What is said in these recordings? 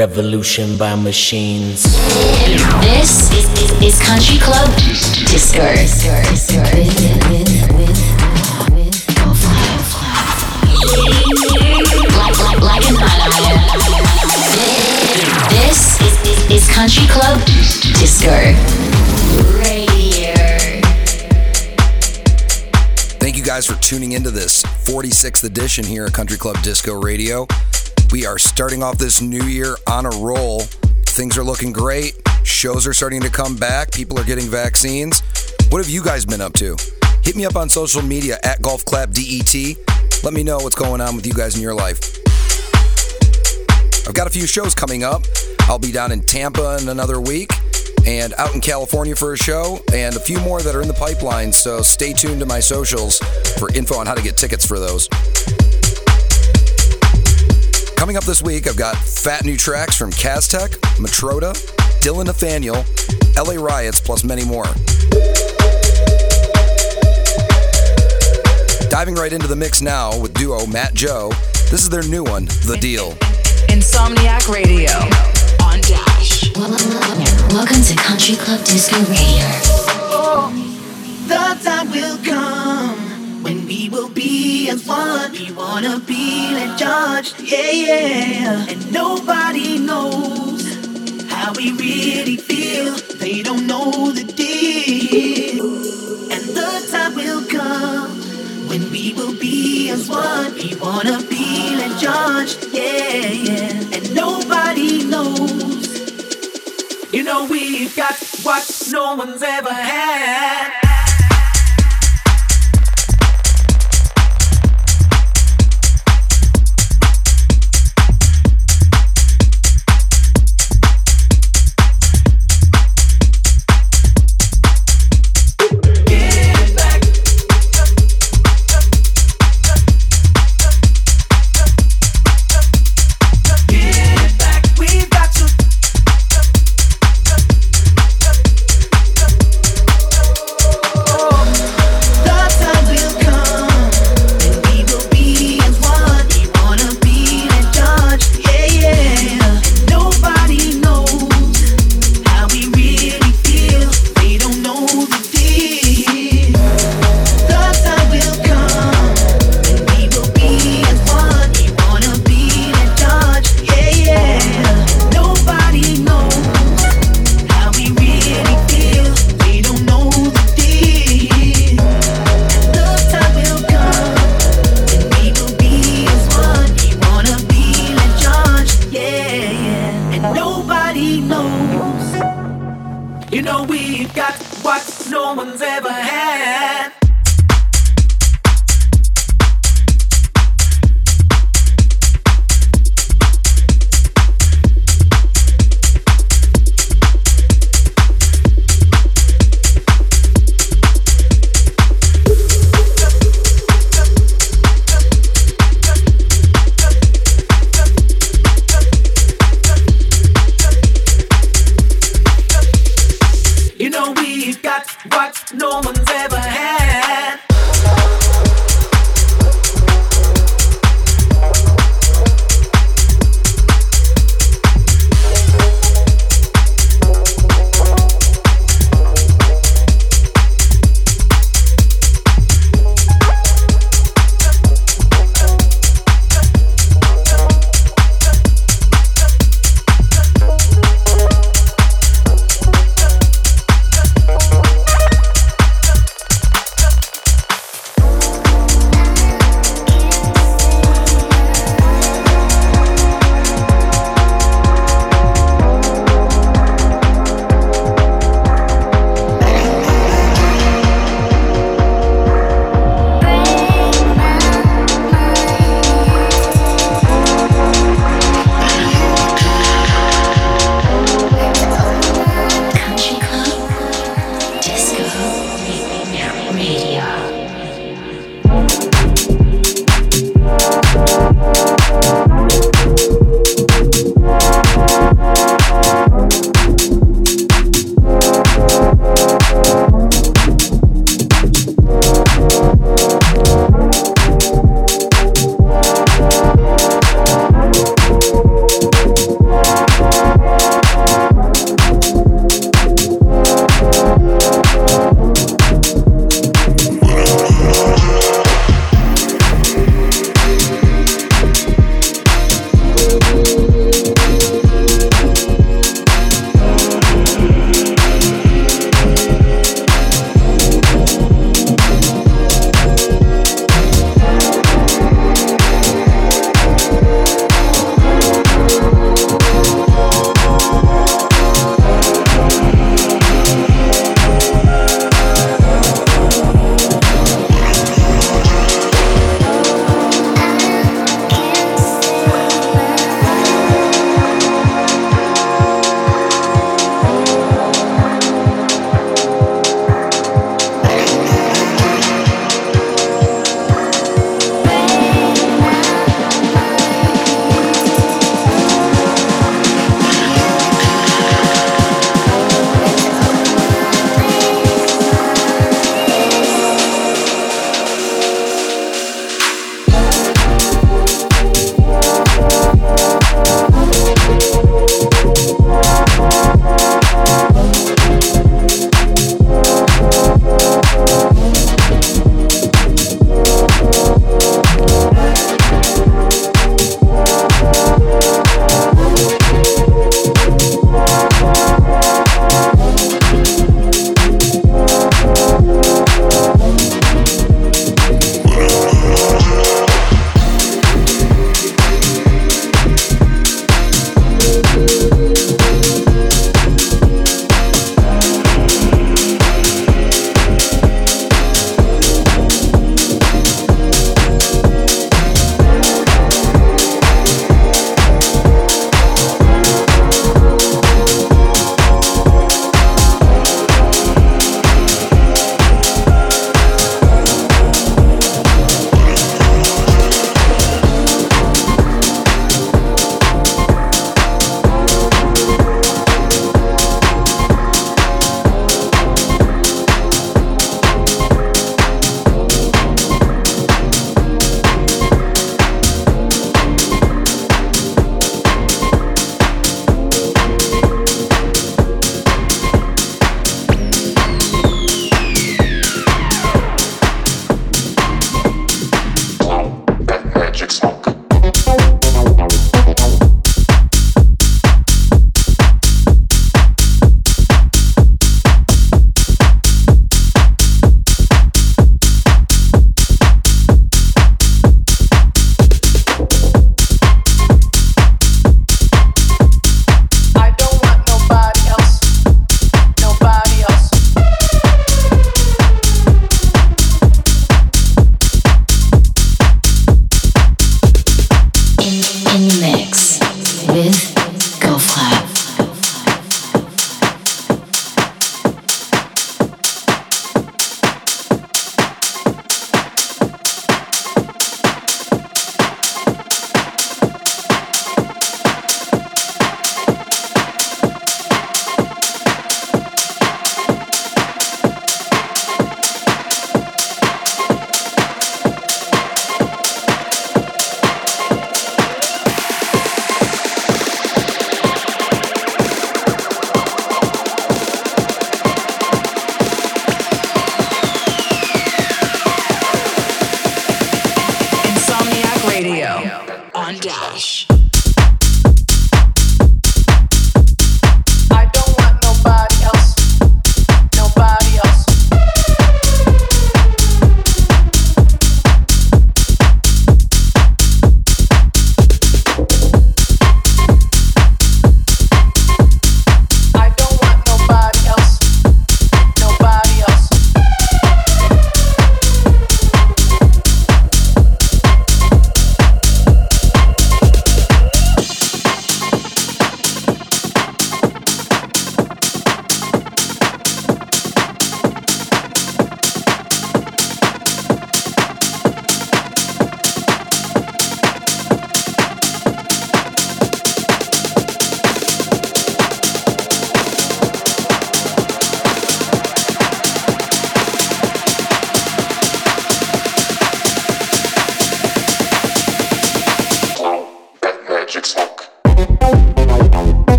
Revolution by machines. This is, is, is Country Club Disco. Like, an This is, is, is Country Club Disco. Radio. Thank you guys for tuning into this 46th edition here at Country Club Disco Radio. We are starting off this new year on a roll. Things are looking great. Shows are starting to come back. People are getting vaccines. What have you guys been up to? Hit me up on social media at Golf Clap DET. Let me know what's going on with you guys in your life. I've got a few shows coming up. I'll be down in Tampa in another week and out in California for a show, and a few more that are in the pipeline. So stay tuned to my socials for info on how to get tickets for those. Coming up this week, I've got fat new tracks from Cazztek, Matroda, Dillon Nathaniel, LA Riots, plus many more. Diving right into the mix now with duo Mat.Joe. This is their new one, The Deal. Insomniac Radio on Dash. Welcome to Country Club Disco Radio. Oh, the time will come when we will be as one. We wanna be let judge, yeah, yeah. And nobody knows how we really feel. They don't know the deal. And the time will come when we will be as one. We wanna be let judge, yeah, yeah. And nobody knows. You know we've got what no one's ever had. No one's ever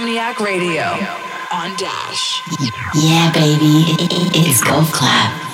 Insomniac Radio on Dash. Yeah, baby, it's Golf Clap.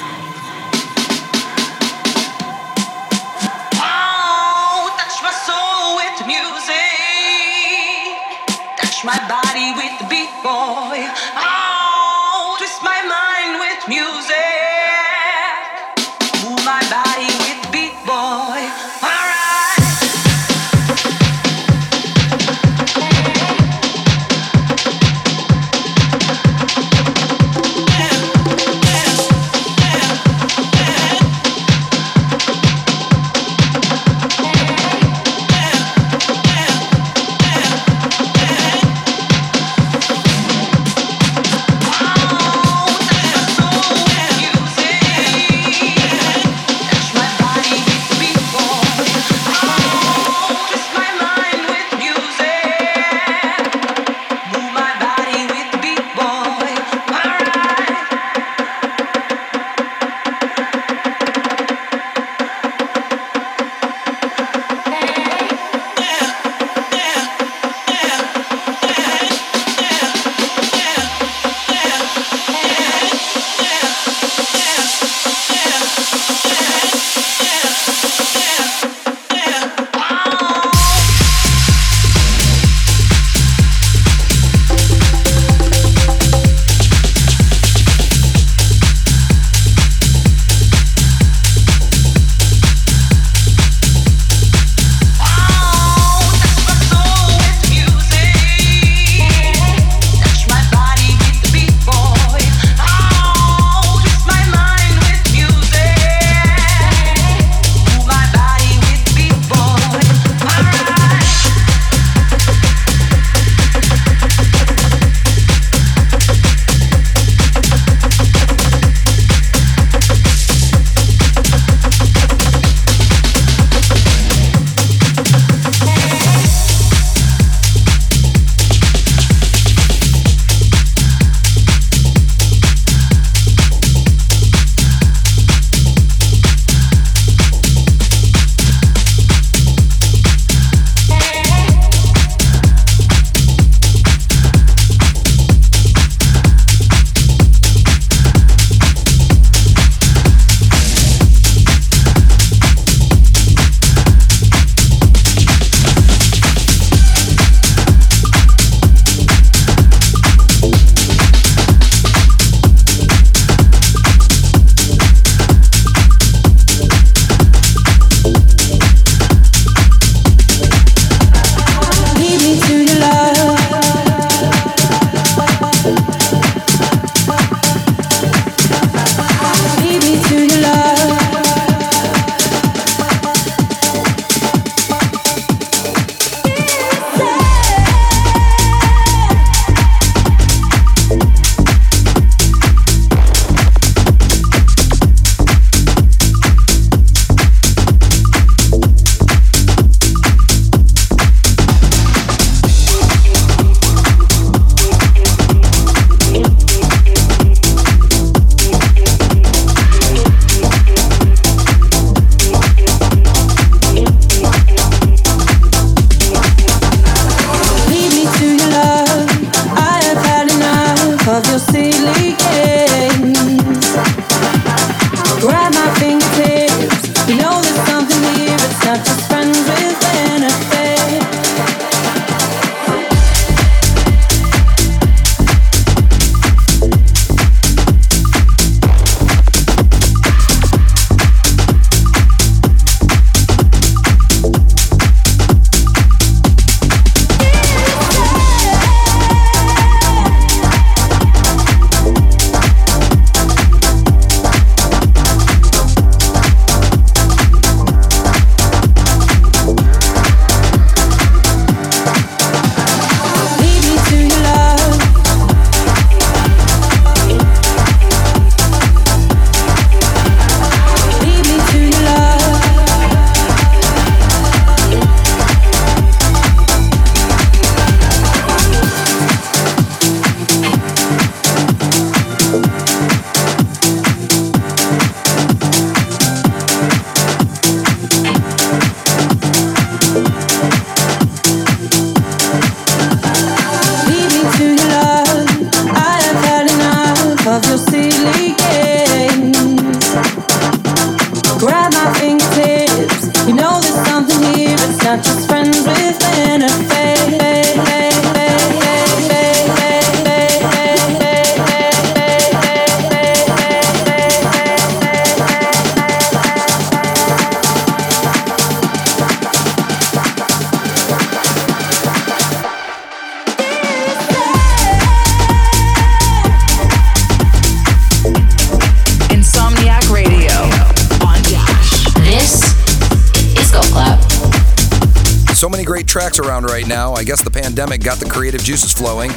Guess the pandemic got the creative juices flowing.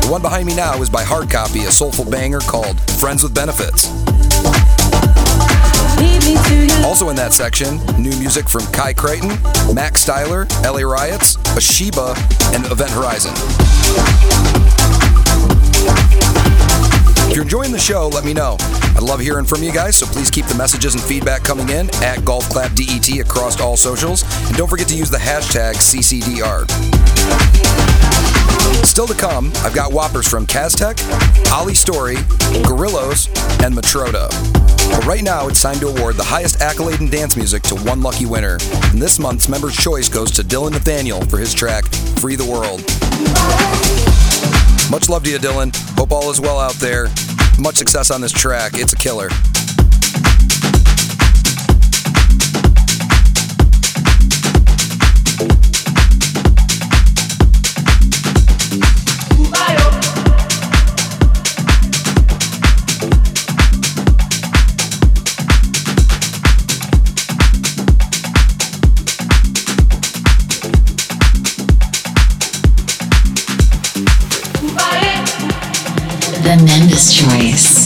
The one behind me now is by Hard Copy, a soulful banger called Friends with Benefits. Also in that section, new music from Ki Creighton, Max Styler, LA Riots, Ashibah, and Event Horizon. If you're enjoying the show, let me know. Love hearing from you guys, so please keep the messages and feedback coming in at GolfClapDET across all socials. And don't forget to use the hashtag CCDR. Still to come, I've got whoppers from Cazztek, Ali Story, Gorillowz, and Matroda. But right now, it's time to award the highest accolade in dance music to one lucky winner. And this month's member's choice goes to Dillon Nathaniel for his track, Free the World. Much love to you, Dillon. Hope all is well out there. Much success on this track. It's a killer. The Mendes Choice.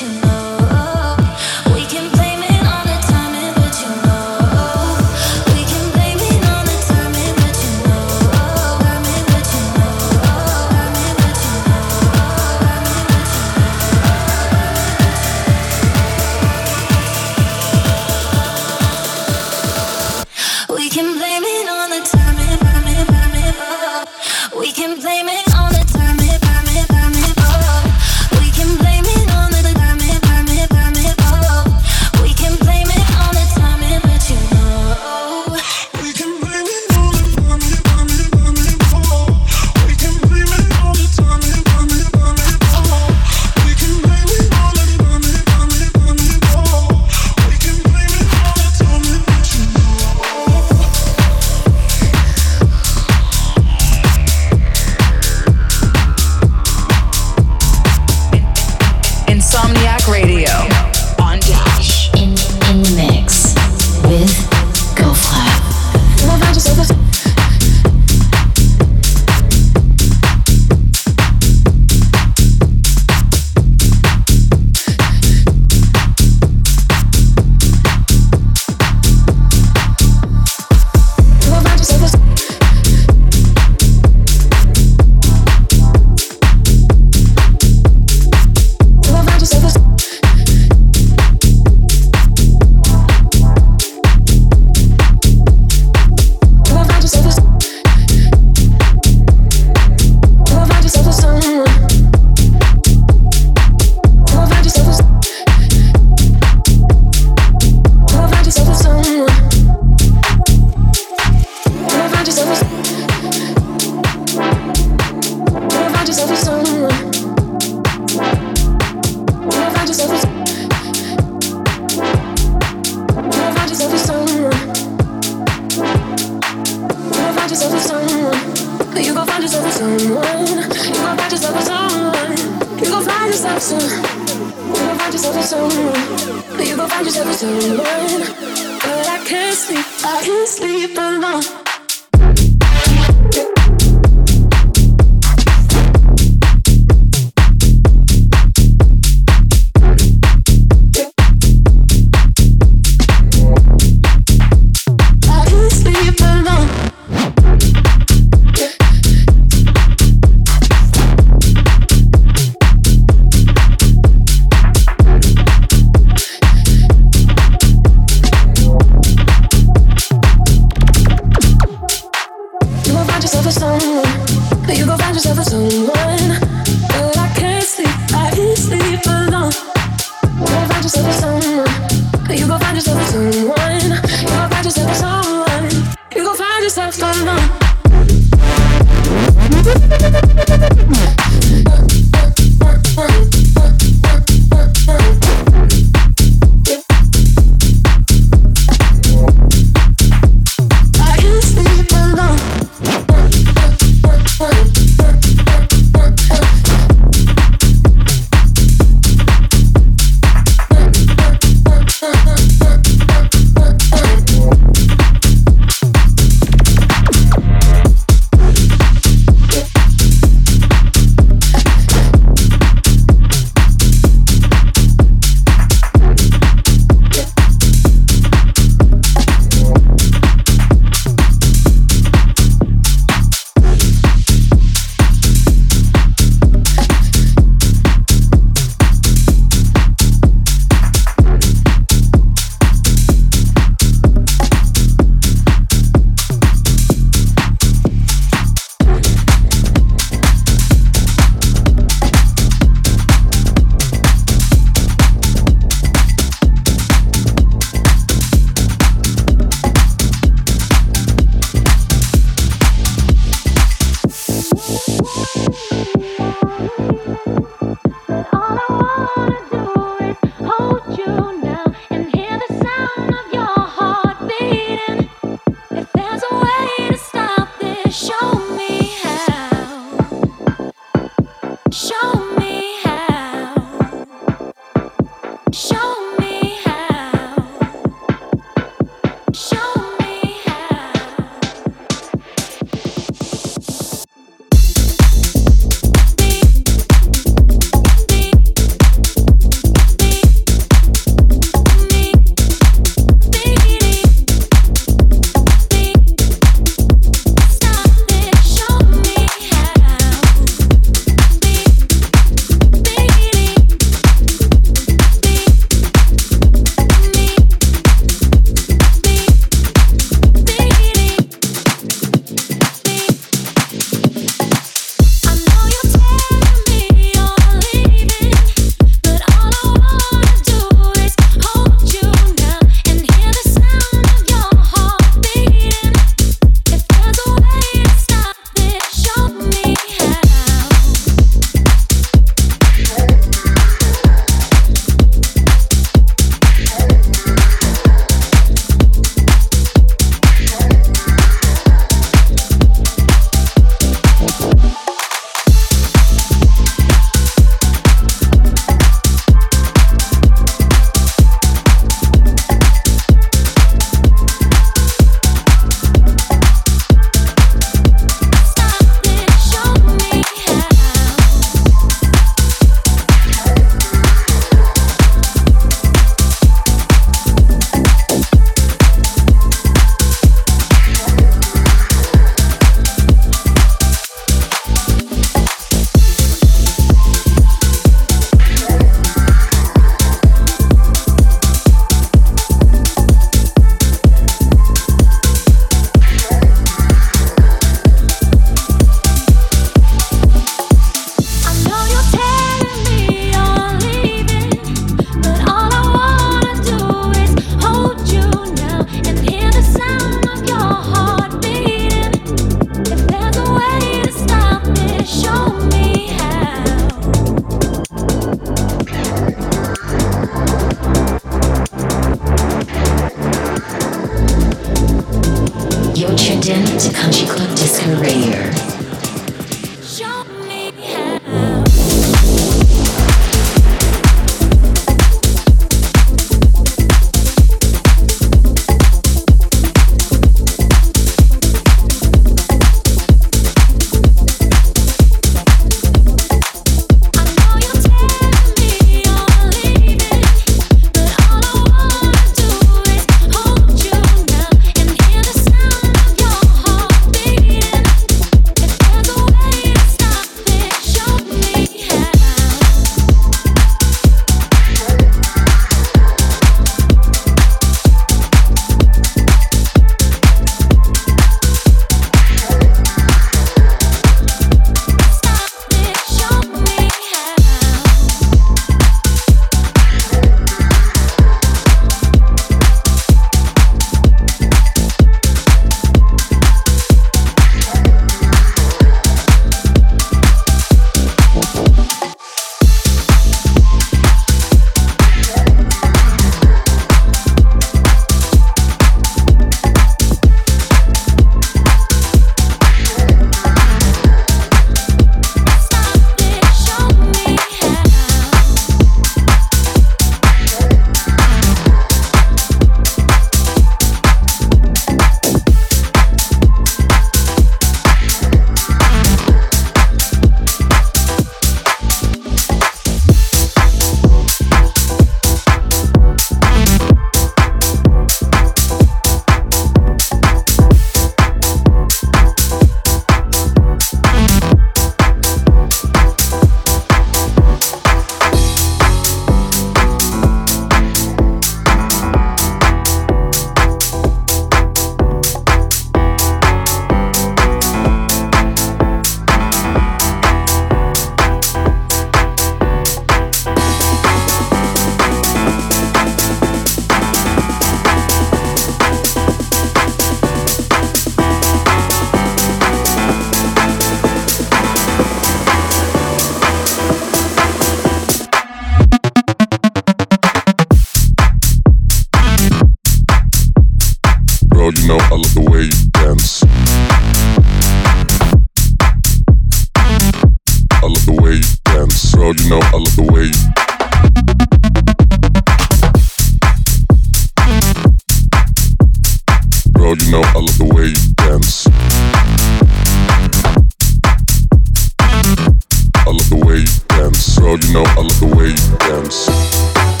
I love the way you dance. Girl, you know I love the way you dance.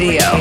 Radio.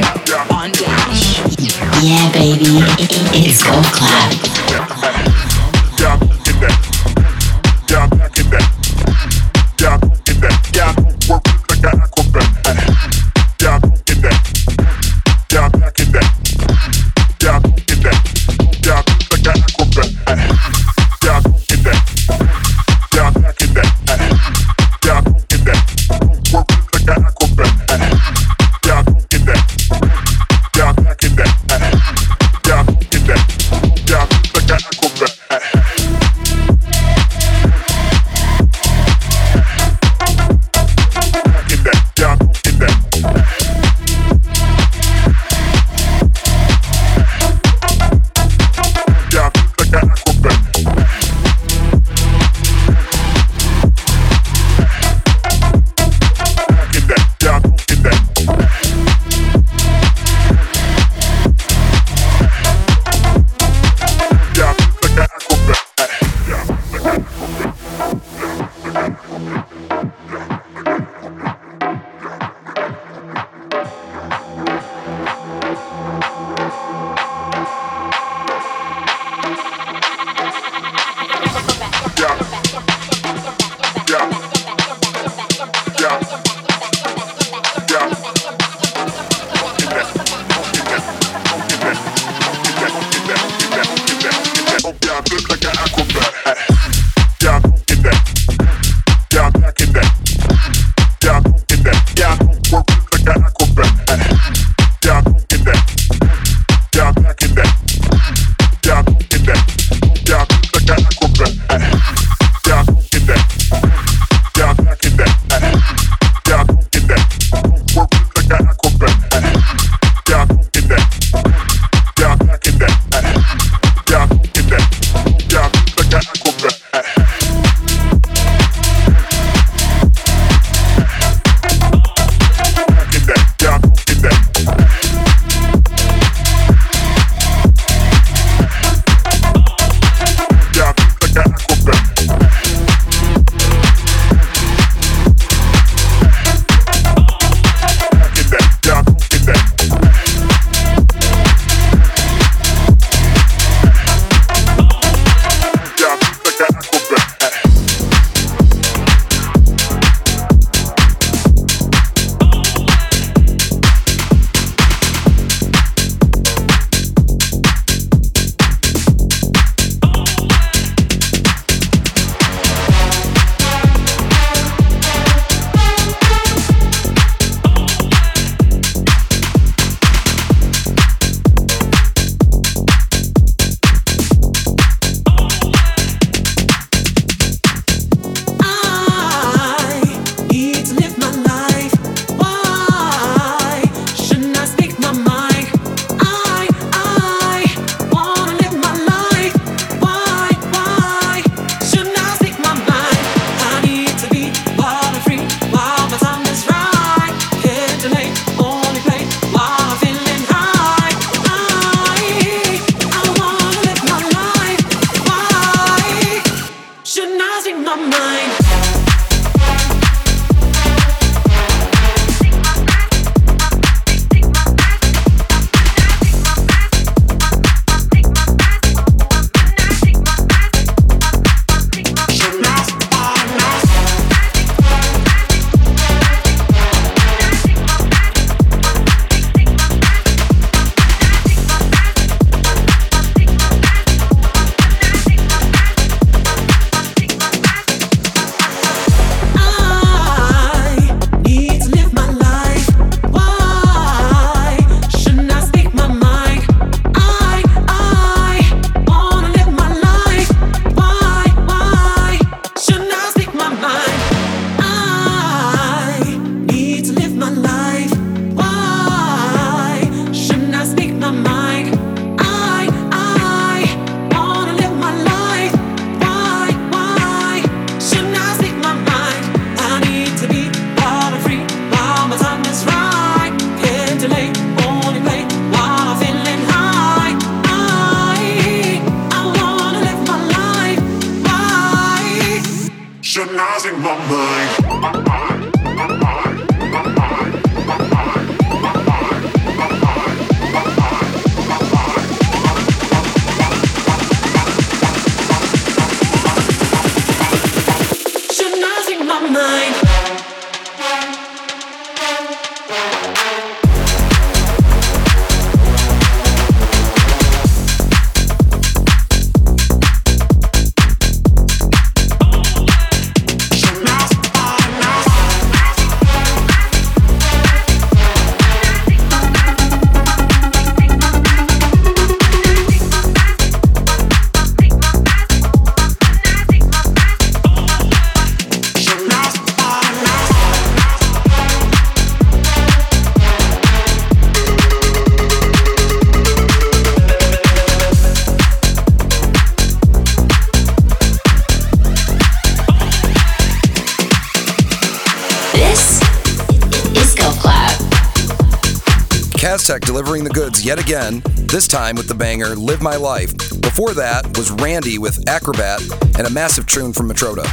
Yet again, this time with the banger Live My Life. Before that was Randy with Acrobat and a massive tune from Matroda.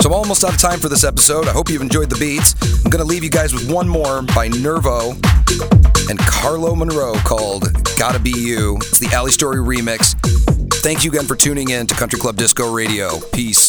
So I'm almost out of time for this episode. I hope you've enjoyed the beats. I'm going to leave you guys with one more by Nervo and Carla Monroe called Gotta Be You. It's the Ali Story remix. Thank you again for tuning in to Country Club Disco Radio. Peace.